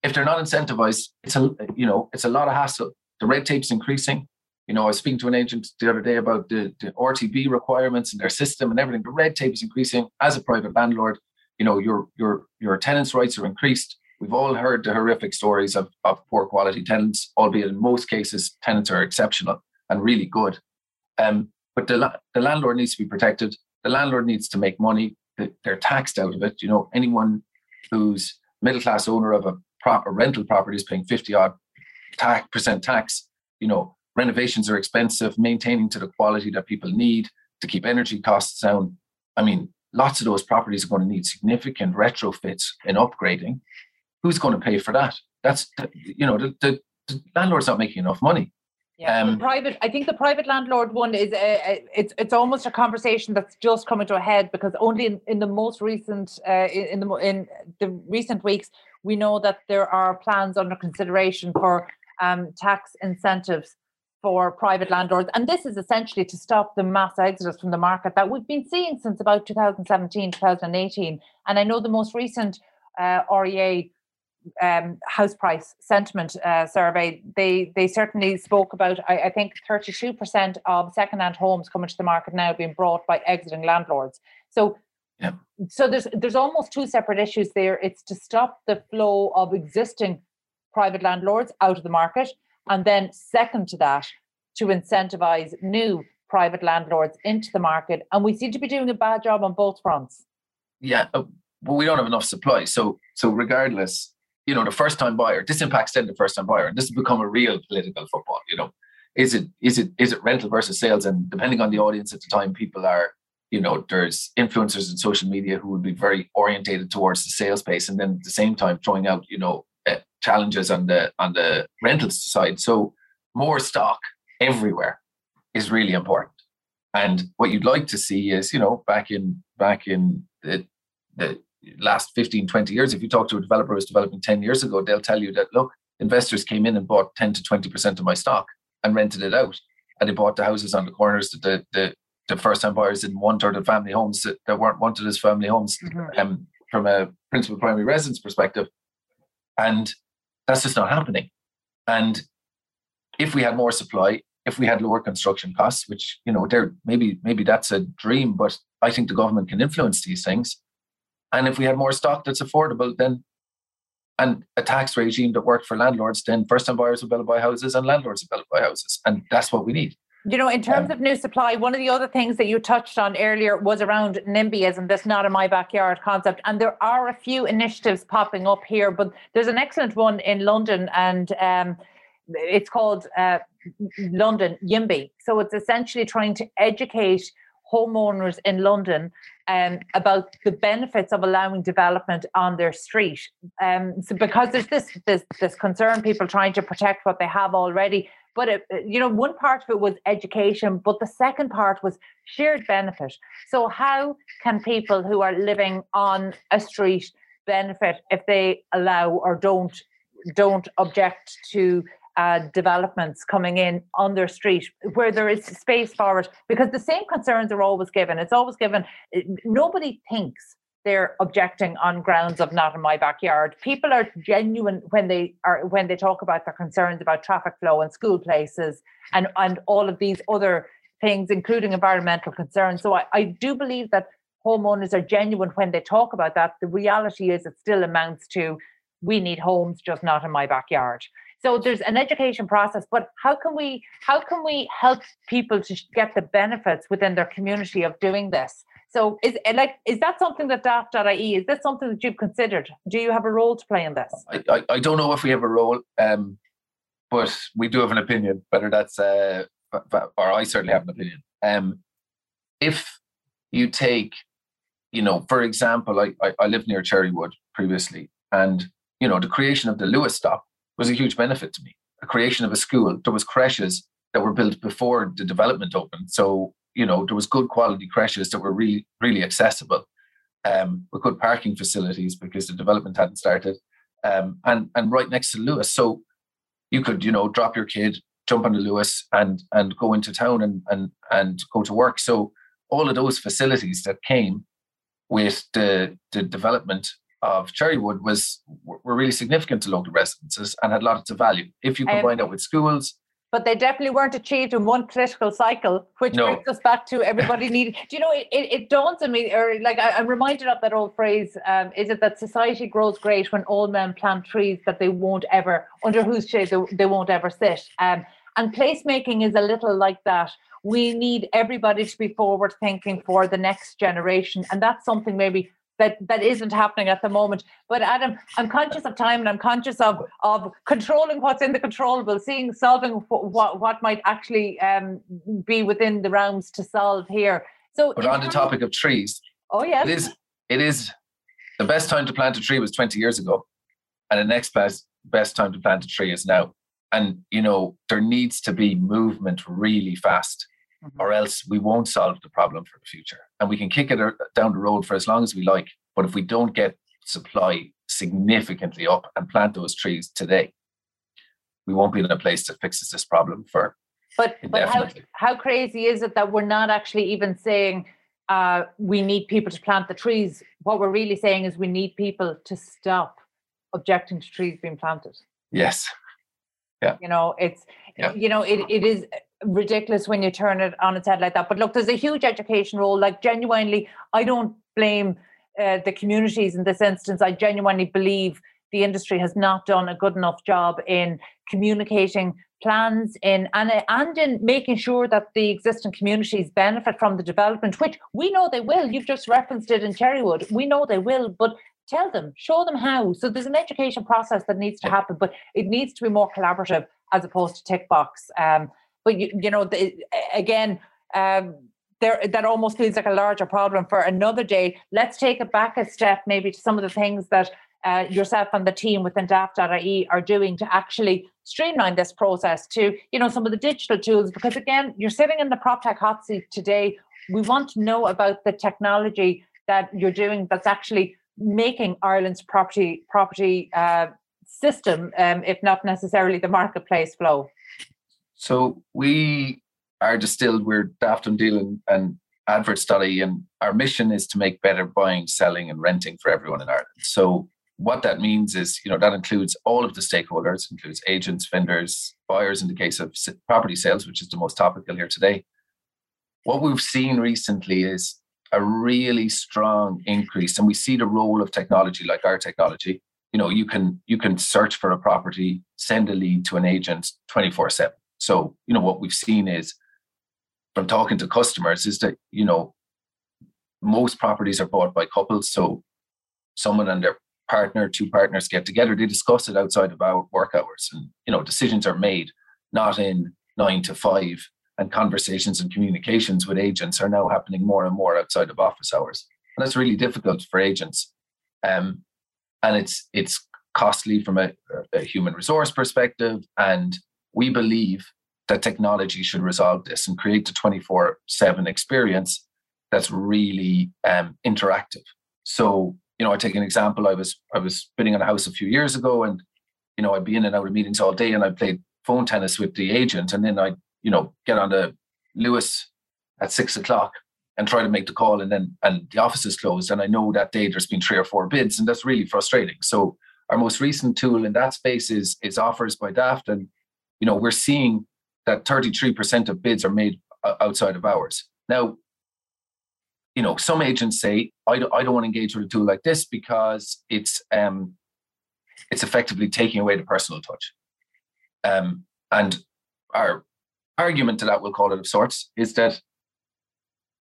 If they're not incentivized, it's a you know it's a lot of hassle. The red tape's increasing. You know, I was speaking to an agent the other day about the, the RTB requirements and their system and everything. The red tape is increasing. As a private landlord, you know your your your tenants' rights are increased. We've all heard the horrific stories of, of poor quality tenants, albeit in most cases tenants are exceptional and really good. Um, but the the landlord needs to be protected. The landlord needs to make money. They're taxed out of it. You know, anyone who's middle class owner of a proper rental properties paying fifty odd tax, percent tax. You know, renovations are expensive. Maintaining to the quality that people need to keep energy costs down. I mean, lots of those properties are going to need significant retrofits and upgrading. Who's going to pay for that? That's you know the, the, the landlord's not making enough money. Yeah, um, private. I think the private landlord one is a, a, it's it's almost a conversation that's just coming to a head because only in, in the most recent uh, in, in the in the recent weeks we know that there are plans under consideration for um, tax incentives for private landlords. And this is essentially to stop the mass exodus from the market that we've been seeing since about 2017, 2018. And I know the most recent uh, REA um, house price sentiment uh, survey, they they certainly spoke about, I, I think, 32% of second-hand homes coming to the market now being brought by exiting landlords. So yeah. So there's there's almost two separate issues there. It's to stop the flow of existing private landlords out of the market, and then, second to that, to incentivize new private landlords into the market. And we seem to be doing a bad job on both fronts. Yeah, uh, but we don't have enough supply. So, so regardless, you know, the first time buyer, this impacts then the first time buyer, and this has become a real political football. You know, is it is it is it rental versus sales? And depending on the audience at the time, people are you know, there's influencers in social media who would be very orientated towards the sales space, and then at the same time throwing out, you know, uh, challenges on the on the rental side. So more stock everywhere is really important. And what you'd like to see is, you know, back in back in the, the last 15, 20 years, if you talk to a developer who's developing 10 years ago, they'll tell you that, look, investors came in and bought 10 to 20% of my stock and rented it out. And they bought the houses on the corners that the, the, the first time buyers didn't want or the family homes that, that weren't wanted as family homes mm-hmm. um, from a principal primary residence perspective. And that's just not happening. And if we had more supply, if we had lower construction costs, which you know, there maybe maybe that's a dream, but I think the government can influence these things. And if we had more stock that's affordable, then and a tax regime that worked for landlords, then first time buyers will be able to buy houses and landlords will be able to buy houses. And that's what we need. You know, in terms um, of new supply, one of the other things that you touched on earlier was around NIMBYism, this not in my backyard concept. And there are a few initiatives popping up here, but there's an excellent one in London and um, it's called uh, London YIMBY. So it's essentially trying to educate homeowners in London um, about the benefits of allowing development on their street. Um, so because there's this, this this concern, people trying to protect what they have already. But it, you know, one part of it was education, but the second part was shared benefit. So how can people who are living on a street benefit if they allow or don't don't object to uh, developments coming in on their street where there is space for it because the same concerns are always given it's always given nobody thinks they're objecting on grounds of not in my backyard. People are genuine when they are when they talk about their concerns about traffic flow and school places and and all of these other things including environmental concerns. So i, I do believe that homeowners are genuine when they talk about that. The reality is it still amounts to we need homes just not in my backyard. So there's an education process but how can we how can we help people to get the benefits within their community of doing this so is like is that something that daft.ie is this something that you've considered do you have a role to play in this i, I, I don't know if we have a role um, but we do have an opinion whether that's uh, or i certainly have an opinion um, if you take you know for example I, I, I lived near cherrywood previously and you know the creation of the Luas stop was a huge benefit to me. A creation of a school. There was creches that were built before the development opened. So, you know, there was good quality creches that were really, really accessible um, with good parking facilities because the development hadn't started. Um, and and right next to Luas So you could, you know, drop your kid, jump on the Luas and and go into town and and and go to work. So all of those facilities that came with the the development of Cherrywood was were really significant to local residences and had lots of value. If you combine that with schools, but they definitely weren't achieved in one political cycle, which no. brings us back to everybody needed. <laughs> Do you know? It, it, it dawns on me, or like I, am reminded of that old phrase: um, "Is it that society grows great when all men plant trees that they won't ever under whose shade they, they won't ever sit?" Um, and placemaking is a little like that. We need everybody to be forward thinking for the next generation, and that's something maybe that that isn't happening at the moment. But Adam, I'm conscious of time and I'm conscious of of controlling what's in the controllable, seeing solving what what might actually um, be within the realms to solve here. So, but on the topic of trees, oh yes, it is it is the best time to plant a tree was 20 years ago, and the next best best time to plant a tree is now. And you know there needs to be movement really fast mm-hmm. or else we won't solve the problem for the future. And we can kick it down the road for as long as we like. But if we don't get supply significantly up and plant those trees today, we won't be in a place that fixes this problem for. But but how how crazy is it that we're not actually even saying uh, we need people to plant the trees? What we're really saying is we need people to stop objecting to trees being planted. Yes. Yeah. You know, it's yeah. you know, it, it is ridiculous when you turn it on its head like that. But look, there's a huge education role. Like genuinely, I don't blame uh, the communities in this instance. I genuinely believe the industry has not done a good enough job in communicating plans in and, and in making sure that the existing communities benefit from the development, which we know they will. You've just referenced it in Cherrywood. We know they will, but tell them, show them how. So there's an education process that needs to happen, but it needs to be more collaborative as opposed to tick box. Um, but you, you know, the, again, um, there that almost feels like a larger problem for another day. Let's take it back a step, maybe to some of the things that uh, yourself and the team within daft.ie are doing to actually streamline this process to, you know, some of the digital tools. Because again, you're sitting in the prop tech hot seat today. We want to know about the technology that you're doing that's actually making Ireland's property property uh, system, um, if not necessarily the marketplace flow. So we are Distilled. We're Daft DoneDeal and Adverts.ie, and our mission is to make better buying, selling, and renting for everyone in Ireland. So what that means is, you know, that includes all of the stakeholders, includes agents, vendors, buyers in the case of property sales, which is the most topical here today. What we've seen recently is a really strong increase, and we see the role of technology, like our technology. You know, you can you can search for a property, send a lead to an agent twenty four seven. So, you know, what we've seen is from talking to customers is that you know most properties are bought by couples. So someone and their partner two partners get together they discuss it outside of our work hours. And you know decisions are made not in nine to five and conversations and communications with agents are now happening more and more outside of office hours. And that's really difficult for agents. Um, and it's it's costly from a, a human resource perspective and we believe that technology should resolve this and create the 24 7 experience that's really um, interactive. So, you know, I take an example. I was I was bidding on a house a few years ago, and you know, I'd be in and out of meetings all day, and I played phone tennis with the agent, and then I, you know, get on the Luas at six o'clock and try to make the call, and then and the office is closed, and I know that day there's been three or four bids, and that's really frustrating. So, our most recent tool in that space is is offers by Daft, and you know, we're seeing that 33% of bids are made outside of hours. Now, you know, some agents say, I don't, I don't want to engage with a tool like this because it's um, it's effectively taking away the personal touch. Um, and our argument to that, we'll call it of sorts, is that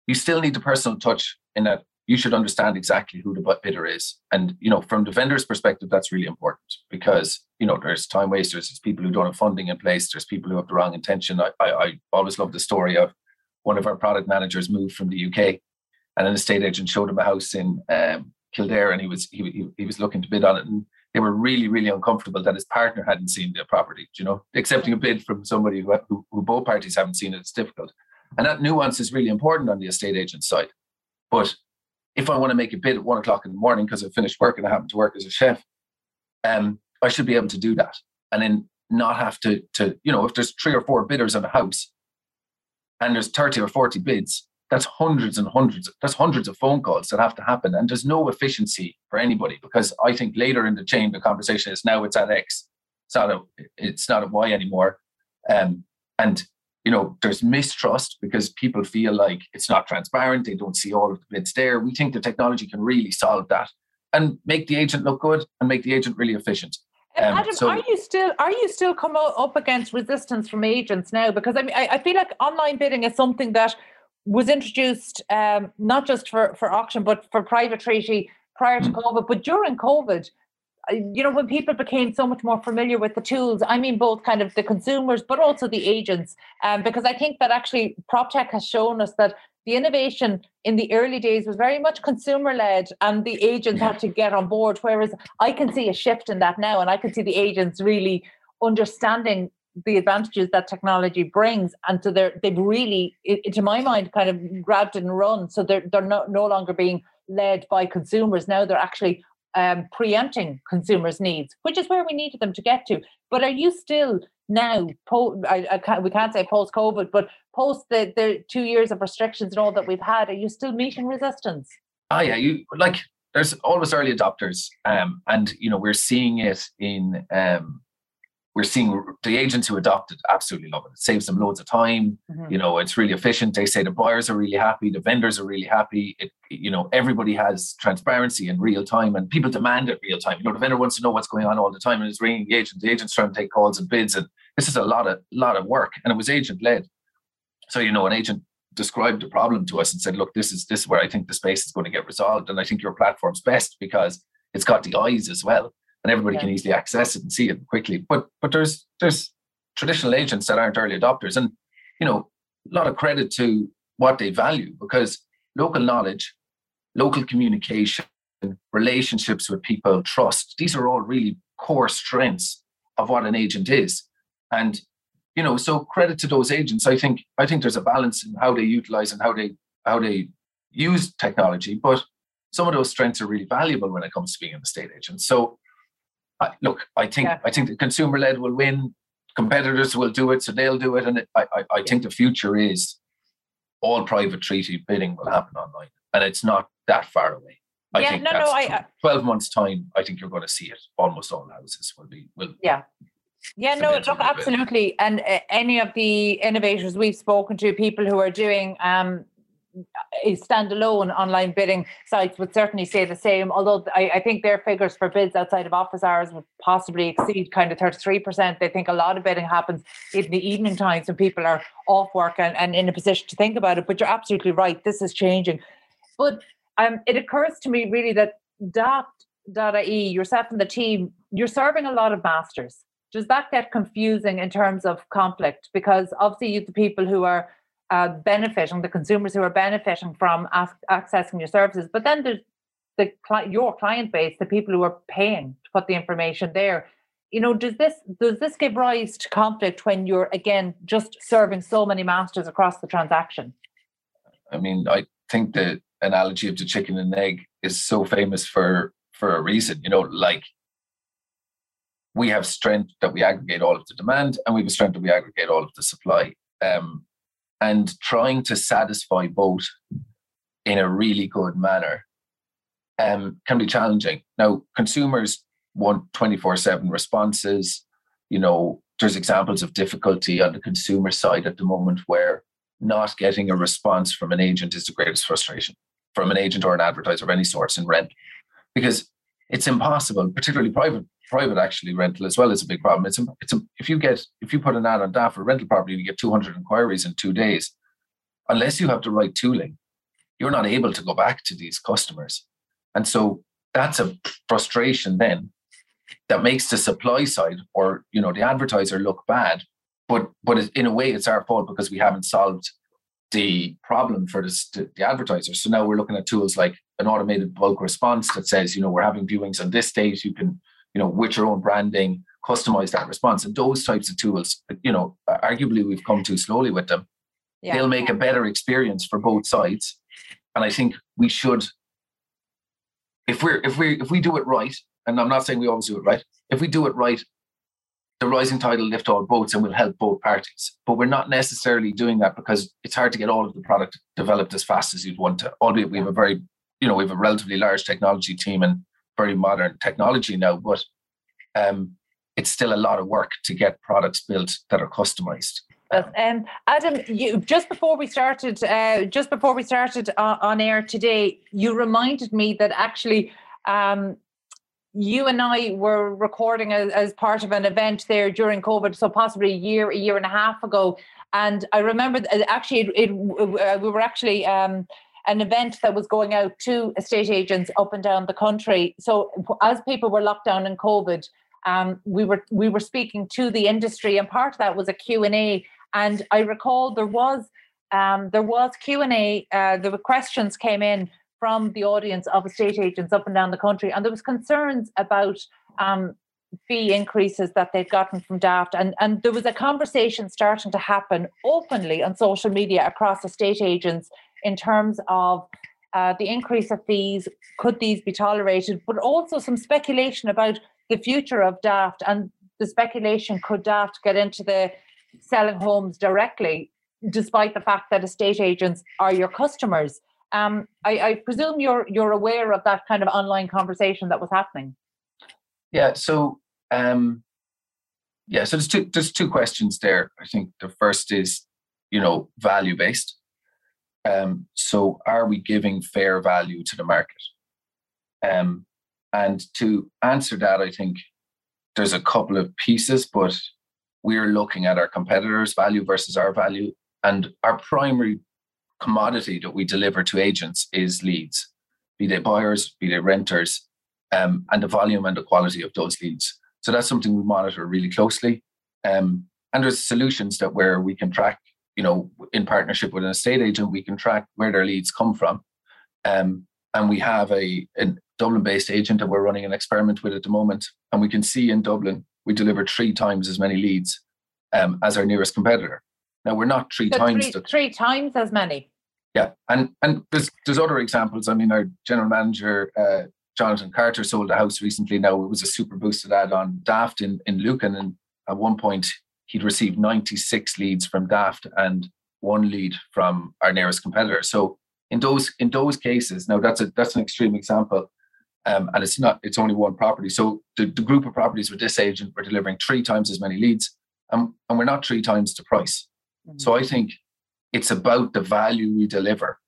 you still need the personal touch in that you should understand exactly who the bidder is. And, you know, from the vendor's perspective, that's really important because, you know, there's time wasters, there's people who don't have funding in place, there's people who have the wrong intention. I, I, I always love the story of one of our product managers moved from the UK and an estate agent showed him a house in um, Kildare and he was he, he, he was looking to bid on it and they were really really uncomfortable that his partner hadn't seen the property you know accepting a bid from somebody who, who, who both parties haven't seen it it's difficult and that nuance is really important on the estate agent side but if I want to make a bid at one o'clock in the morning because I finished work and I happen to work as a chef, um, I should be able to do that. And then not have to, to, you know, if there's three or four bidders on a house and there's 30 or 40 bids, that's hundreds and hundreds, that's hundreds of phone calls that have to happen. And there's no efficiency for anybody because I think later in the chain, the conversation is now it's at X. It's not a, it's not a Y anymore. Um, and you know, there's mistrust because people feel like it's not transparent. They don't see all of the bids there. We think the technology can really solve that and make the agent look good and make the agent really efficient. Um, Adam, so, are you still are you still come up against resistance from agents now? Because I mean, I, I feel like online bidding is something that was introduced um, not just for for auction but for private treaty prior to hmm. COVID. But during COVID, you know, when people became so much more familiar with the tools, I mean, both kind of the consumers, but also the agents, um, because I think that actually prop tech has shown us that the innovation in the early days was very much consumer led and the agents had to get on board. Whereas I can see a shift in that now, and I can see the agents really understanding the advantages that technology brings. And so they're, they've really, to my mind, kind of grabbed and run. So they're, they're no, no longer being led by consumers. Now they're actually um, preempting consumers' needs, which is where we needed them to get to. But are you still now, po- I, I can't, we can't say post COVID, but post the, the two years of restrictions and all that we've had, are you still meeting resistance? Oh, yeah. You like, there's always early adopters. Um, and, you know, we're seeing it in um, we're seeing the agents who adopt it absolutely love it. It saves them loads of time. Mm-hmm. You know, it's really efficient. They say the buyers are really happy, the vendors are really happy. It, you know, everybody has transparency in real time, and people demand it real time. You know, the vendor wants to know what's going on all the time, and is ringing the agent. The agent's trying to take calls and bids, and this is a lot of lot of work, and it was agent led. So you know, an agent described the problem to us and said, "Look, this is this is where I think the space is going to get resolved, and I think your platform's best because it's got the eyes as well." And everybody yeah. can easily access it and see it quickly. But but there's there's traditional agents that aren't early adopters, and you know a lot of credit to what they value because local knowledge, local communication, relationships with people, trust. These are all really core strengths of what an agent is. And you know, so credit to those agents. I think I think there's a balance in how they utilize and how they how they use technology, but some of those strengths are really valuable when it comes to being an estate agent. So, I, look, I think yeah. I think the consumer led will win. Competitors will do it, so they'll do it, and it, I, I, I think the future is all private treaty bidding will happen online, and it's not that far away. I yeah, think no, no, I, twelve months time. I think you're going to see it. Almost all houses will be will. Yeah, yeah, no, look, absolutely. And uh, any of the innovators we've spoken to, people who are doing um, standalone online bidding sites would certainly say the same. Although I, I, think their figures for bids outside of office hours would possibly exceed kind of 33%. They think a lot of bidding happens in the evening times when people are off work and, and in a position to think about it. But you're absolutely right. This is changing. But um, it occurs to me really that Daft.ie, yourself and the team, you're serving a lot of masters. Does that get confusing in terms of conflict? Because obviously, you the people who are uh, benefiting, the consumers who are benefiting from accessing your services. But then there's the your client base, the people who are paying to put the information there. You know, does this does this give rise to conflict when you're again just serving so many masters across the transaction? I mean, I think the analogy of the chicken and egg is so famous for for a reason. You know, like we have strength that we aggregate all of the demand, and we have a strength that we aggregate all of the supply. Um, and trying to satisfy both in a really good manner um, can be challenging. Now, consumers want 24 7 responses. You know, there's examples of difficulty on the consumer side at the moment where not getting a response from an agent is the greatest frustration from an agent or an advertiser of any sorts in rent because it's impossible, particularly private private actually rental as well is a big problem. It's a, it's a, if you get if you put an ad on Daft for rental property and you get 200 inquiries in two days, unless you have the right tooling, you're not able to go back to these customers. And so that's a frustration then that makes the supply side or you know the advertiser look bad. But but in a way it's our fault because we haven't solved the problem for this, the, the advertiser. So now we're looking at tools like an automated bulk response that says, you know, we're having viewings on this date. You can you know, with your own branding, customize that response. And those types of tools, you know, arguably we've come too slowly with them. Yeah. They'll make a better experience for both sides. And I think we should, if we're if we if we do it right, and I'm not saying we always do it right, if we do it right, the rising tide will lift all boats and will help both parties. But we're not necessarily doing that because it's hard to get all of the product developed as fast as you'd want to, albeit we have a very, you know, we have a relatively large technology team and very modern technology now, but um, it's still a lot of work to get products built that are customized. Um, Adam, you just before we started, uh, just before we started uh, on air today, you reminded me that actually um, you and I were recording as, as, part of an event there during COVID, so possibly a year, a year and a half ago. And I remember actually, it, it uh, we were actually um, an event that was going out to estate agents up and down the country. So as people were locked down in COVID, um, we were we were speaking to the industry, and part of that was a Q and A. And I recall there was um, there was Q and A. Uh, the questions came in from the audience of estate agents up and down the country, and there was concerns about um, fee increases that they'd gotten from Daft, and and there was a conversation starting to happen openly on social media across estate agents in terms of uh, the increase of fees, could these be tolerated, but also some speculation about the future of Daft and the speculation could Daft get into the selling homes directly, despite the fact that estate agents are your customers. Um, I, I, presume you're you're aware of that kind of online conversation that was happening. Yeah. So um, yeah. So there's two there's two questions there. I think the first is you know value based. Um, so, are we giving fair value to the market? Um, and to answer that, I think there's a couple of pieces, but we're looking at our competitors' value versus our value. And our primary commodity that we deliver to agents is leads, be they buyers, be they renters, um, and the volume and the quality of those leads. So that's something we monitor really closely. Um, and there's solutions that where we can track you know, in partnership with an estate agent, we can track where their leads come from. Um, and we have a, a Dublin based agent that we're running an experiment with at the moment. And we can see in Dublin, we deliver three times as many leads um, as our nearest competitor. Now, we're not three So times three, the three times as many. yeah, and and there's there's other examples. I mean, our general manager uh, Jonathan Carter sold a house recently. Now it was a super boosted ad on Daft in in Lucan, and at one point he'd received 96 leads from Daft and one lead from our nearest competitor. So in those in those cases, now that's a that's an extreme example, um, and it's not it's only one property. So the, the group of properties with this agent we're delivering three times as many leads, and, and we're not three times the price. So I think it's about the value we deliver.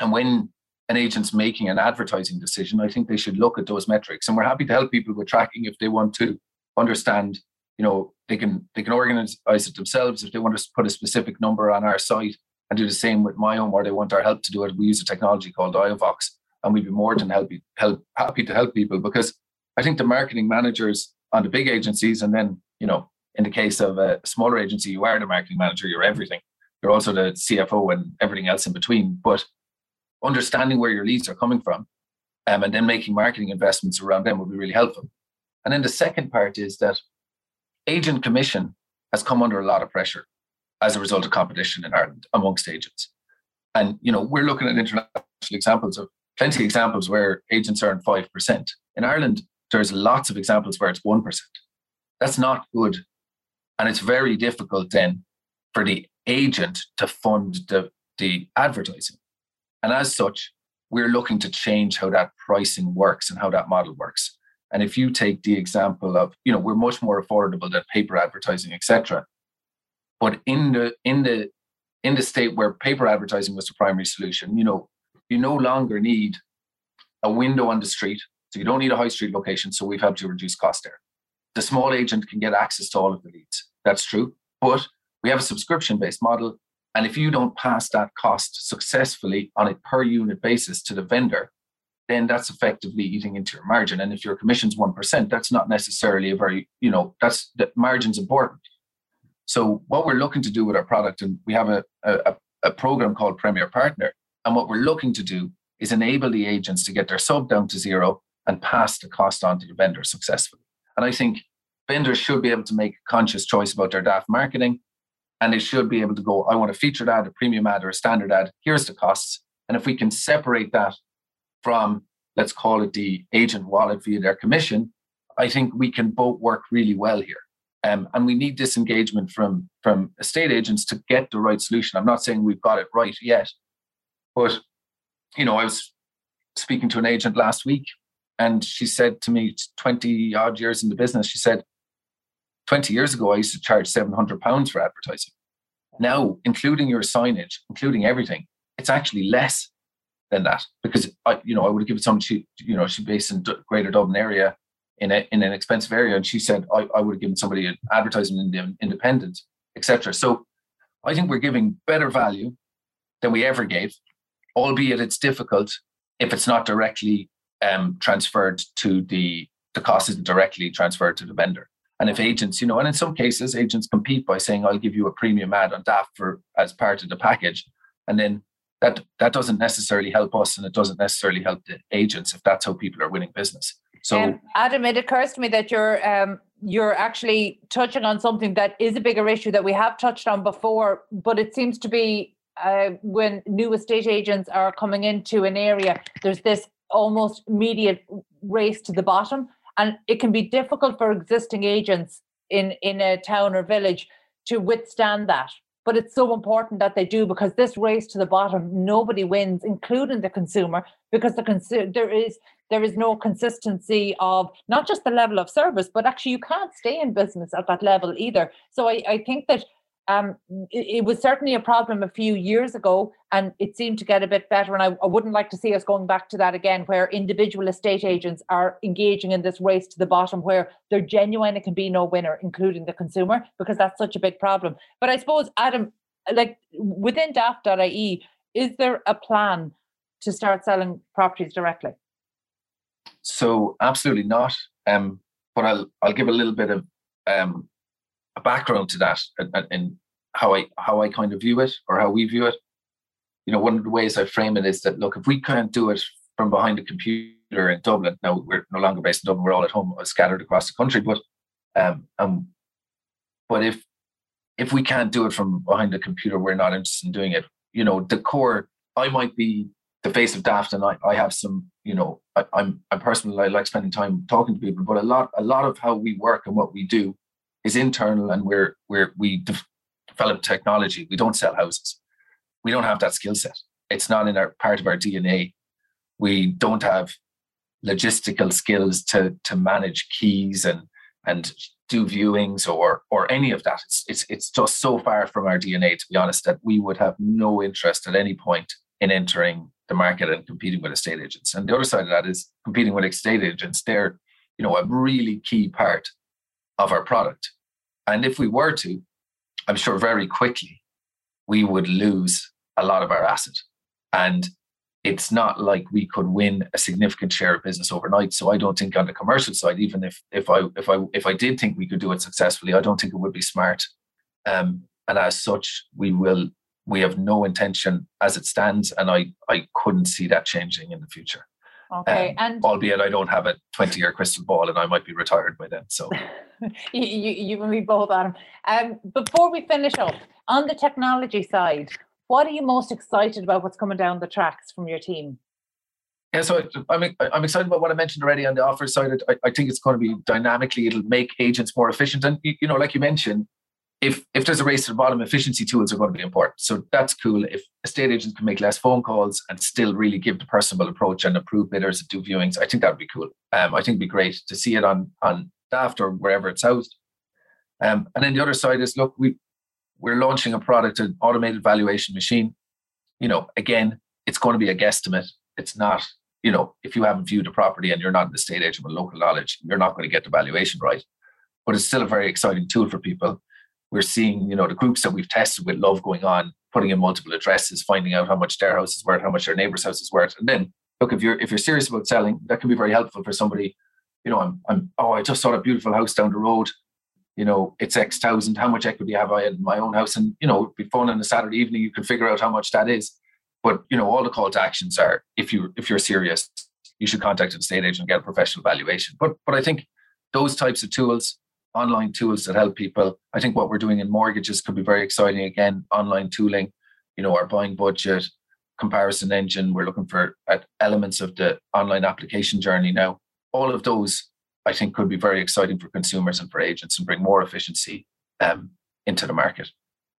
And when an agent's making an advertising decision, I think they should look at those metrics. And we're happy to help people with tracking if they want to understand, you know, they can they can organize it themselves if they want to put a specific number on our site and do the same with my own where they want our help to do it. We use a technology called Iovox and we'd be more than happy help happy to help people because I think the marketing managers on the big agencies and then, you know, in the case of a smaller agency, you are the marketing manager, you're everything. You're also the CFO and everything else in between. But understanding where your leads are coming from um, and then making marketing investments around them would be really helpful. And then the second part is that agent commission has come under a lot of pressure as a result of competition in Ireland amongst agents. And you know, we're looking at international examples of plenty of examples where agents earn five percent. In Ireland, there's lots of examples where it's one percent. That's not good. And it's very difficult then for the agent to fund the, the advertising. And as such, we're looking to change how that pricing works and how that model works. And if you take the example of, you know, we're much more affordable than paper advertising, etc. But in the in the in the state where paper advertising was the primary solution, you know, you no longer need a window on the street. So you don't need a high street location. So we've helped to reduce cost there. The small agent can get access to all of the leads. That's true. But we have a subscription based model. And if you don't pass that cost successfully on a per unit basis to the vendor, then that's effectively eating into your margin. And if your commission's 1%, that's not necessarily a very, you know, that's that margin's important. So what we're looking to do with our product, and we have a, a, a program called Premier Partner. And what we're looking to do is enable the agents to get their sub down to zero and pass the cost on to the vendor successfully. And I think vendors should be able to make a conscious choice about their Daft marketing. And they should be able to go, I want a featured ad, a premium ad, or a standard ad. Here's the costs. And if we can separate that from, let's call it the agent wallet via their commission, I think we can both work really well here. Um, and we need this engagement from, from estate agents to get the right solution. I'm not saying we've got it right yet, but you know, I was speaking to an agent last week and she said to me, 20 odd years in the business, she said, 20 years ago, I used to charge 700 pounds for advertising. Now, including your signage, including everything, it's actually less than that because I, you know, I would have given someone she, you know, she's based in Greater Dublin area in a, in an expensive area, and she said I, I would have given somebody an advertisement in the independent, etc. So, I think we're giving better value than we ever gave, albeit it's difficult if it's not directly um, transferred to the the cost isn't directly transferred to the vendor. And if agents, you know, and in some cases, agents compete by saying, "I'll give you a premium ad on that for as part of the package," and then that that doesn't necessarily help us, and it doesn't necessarily help the agents if that's how people are winning business. So, um, Adam, it occurs to me that you're um, you're actually touching on something that is a bigger issue that we have touched on before, but it seems to be uh, when new estate agents are coming into an area, there's this almost immediate race to the bottom and it can be difficult for existing agents in in a town or village to withstand that but it's so important that they do because this race to the bottom nobody wins including the consumer because the consu- there is there is no consistency of not just the level of service but actually you can't stay in business at that level either. So i, I think that um, it, it, was certainly a problem a few years ago, and it seemed to get a bit better. And I, I, wouldn't like to see us going back to that again, where individual estate agents are engaging in this race to the bottom, where they're genuine, it can be no winner, including the consumer, because that's such a big problem. But I suppose, Adam, like within daft.ie, is there a plan to start selling properties directly? So absolutely not. Um, but I'll I'll give a little bit of um, a background to that and, and how I how I kind of view it or how we view it. You know, one of the ways I frame it is that look, if we can't do it from behind a computer in Dublin. Now we're no longer based in Dublin; we're all at home, scattered across the country. But um, um, but if if we can't do it from behind the computer, we're not interested in doing it. You know, the core. I might be the face of Daft, and I, I have some. You know, I, I'm I'm personally I like spending time talking to people, but a lot a lot of how we work and what we do is internal, and we're we're we de- develop technology. We don't sell houses. We don't have that skill set. It's not in our part of our DNA. We don't have logistical skills to to manage keys and and do viewings or or any of that. It's it's it's just so far from our DNA, to be honest, that we would have no interest at any point in entering the market and competing with estate agents. And the other side of that is competing with estate agents. They're, you know, a really key part of our product. And if we were to, I'm sure very quickly we would lose a lot of our asset. And it's not like we could win a significant share of business overnight. So I don't think on the commercial side, even if if I if I if I did think we could do it successfully, I don't think it would be smart. Um, and as such, we will we have no intention as it stands, and I I couldn't see that changing in the future. Okay, um, and albeit I don't have a twenty-year crystal ball, and I might be retired by then. So <laughs> you, you, you and me both, Adam. Um, before we finish up on the technology side, what are you most excited about? What's coming down the tracks from your team? Yeah, so I'm I'm excited about what I mentioned already on the offer side. I, I think it's going to be dynamically. It'll make agents more efficient, and you know, like you mentioned, if if there's a race to the bottom, efficiency tools are going to be important. So that's cool. If estate agents can make less phone calls and still really give the personable approach and approve bidders and do viewings, I think that would be cool. Um, I think it'd be great to see it on on Daft or wherever it's housed. Um, and then the other side is look, we we're launching a product, an automated valuation machine. You know, again, it's going to be a guesstimate. It's not, you know, if you haven't viewed a property and you're not an estate agent with local knowledge, you're not going to get the valuation right. But it's still a very exciting tool for people. We're seeing, you know, the groups that we've tested with love going on, putting in multiple addresses, finding out how much their house is worth, how much their neighbor's house is worth. And then look, if you're if you're serious about selling, that can be very helpful for somebody. You know, I'm I'm oh, I just saw a beautiful house down the road you know, it's X thousand. How much equity have I in my own house? And you know, it'd be fun on a Saturday evening. You can figure out how much that is. But you know, all the call to actions are if you if you're serious, you should contact an estate agent and get a professional valuation. But but I think those types of tools, online tools that help people. I think what we're doing in mortgages could be very exciting. Again, online tooling. You know, our buying budget comparison engine. We're looking for at elements of the online application journey now. All of those I think could be very exciting for consumers and for agents and bring more efficiency um, into the market.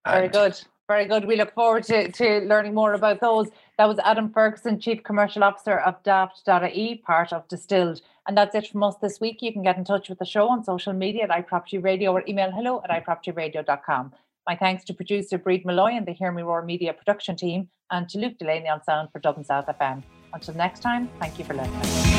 Very good. Very good. We look forward to, to learning more about those. That was Adam Ferguson, Chief Commercial Officer of Daft.ie, part of Distilled. And that's it from us this week. You can get in touch with the show on social media at iProperty Radio or email hello at iPropertyRadio.com. My thanks to producer Breed Malloy and the Hear Me Roar Media production team and to Luke Delaney on sound for Dublin South FM. Until next time, thank you for listening.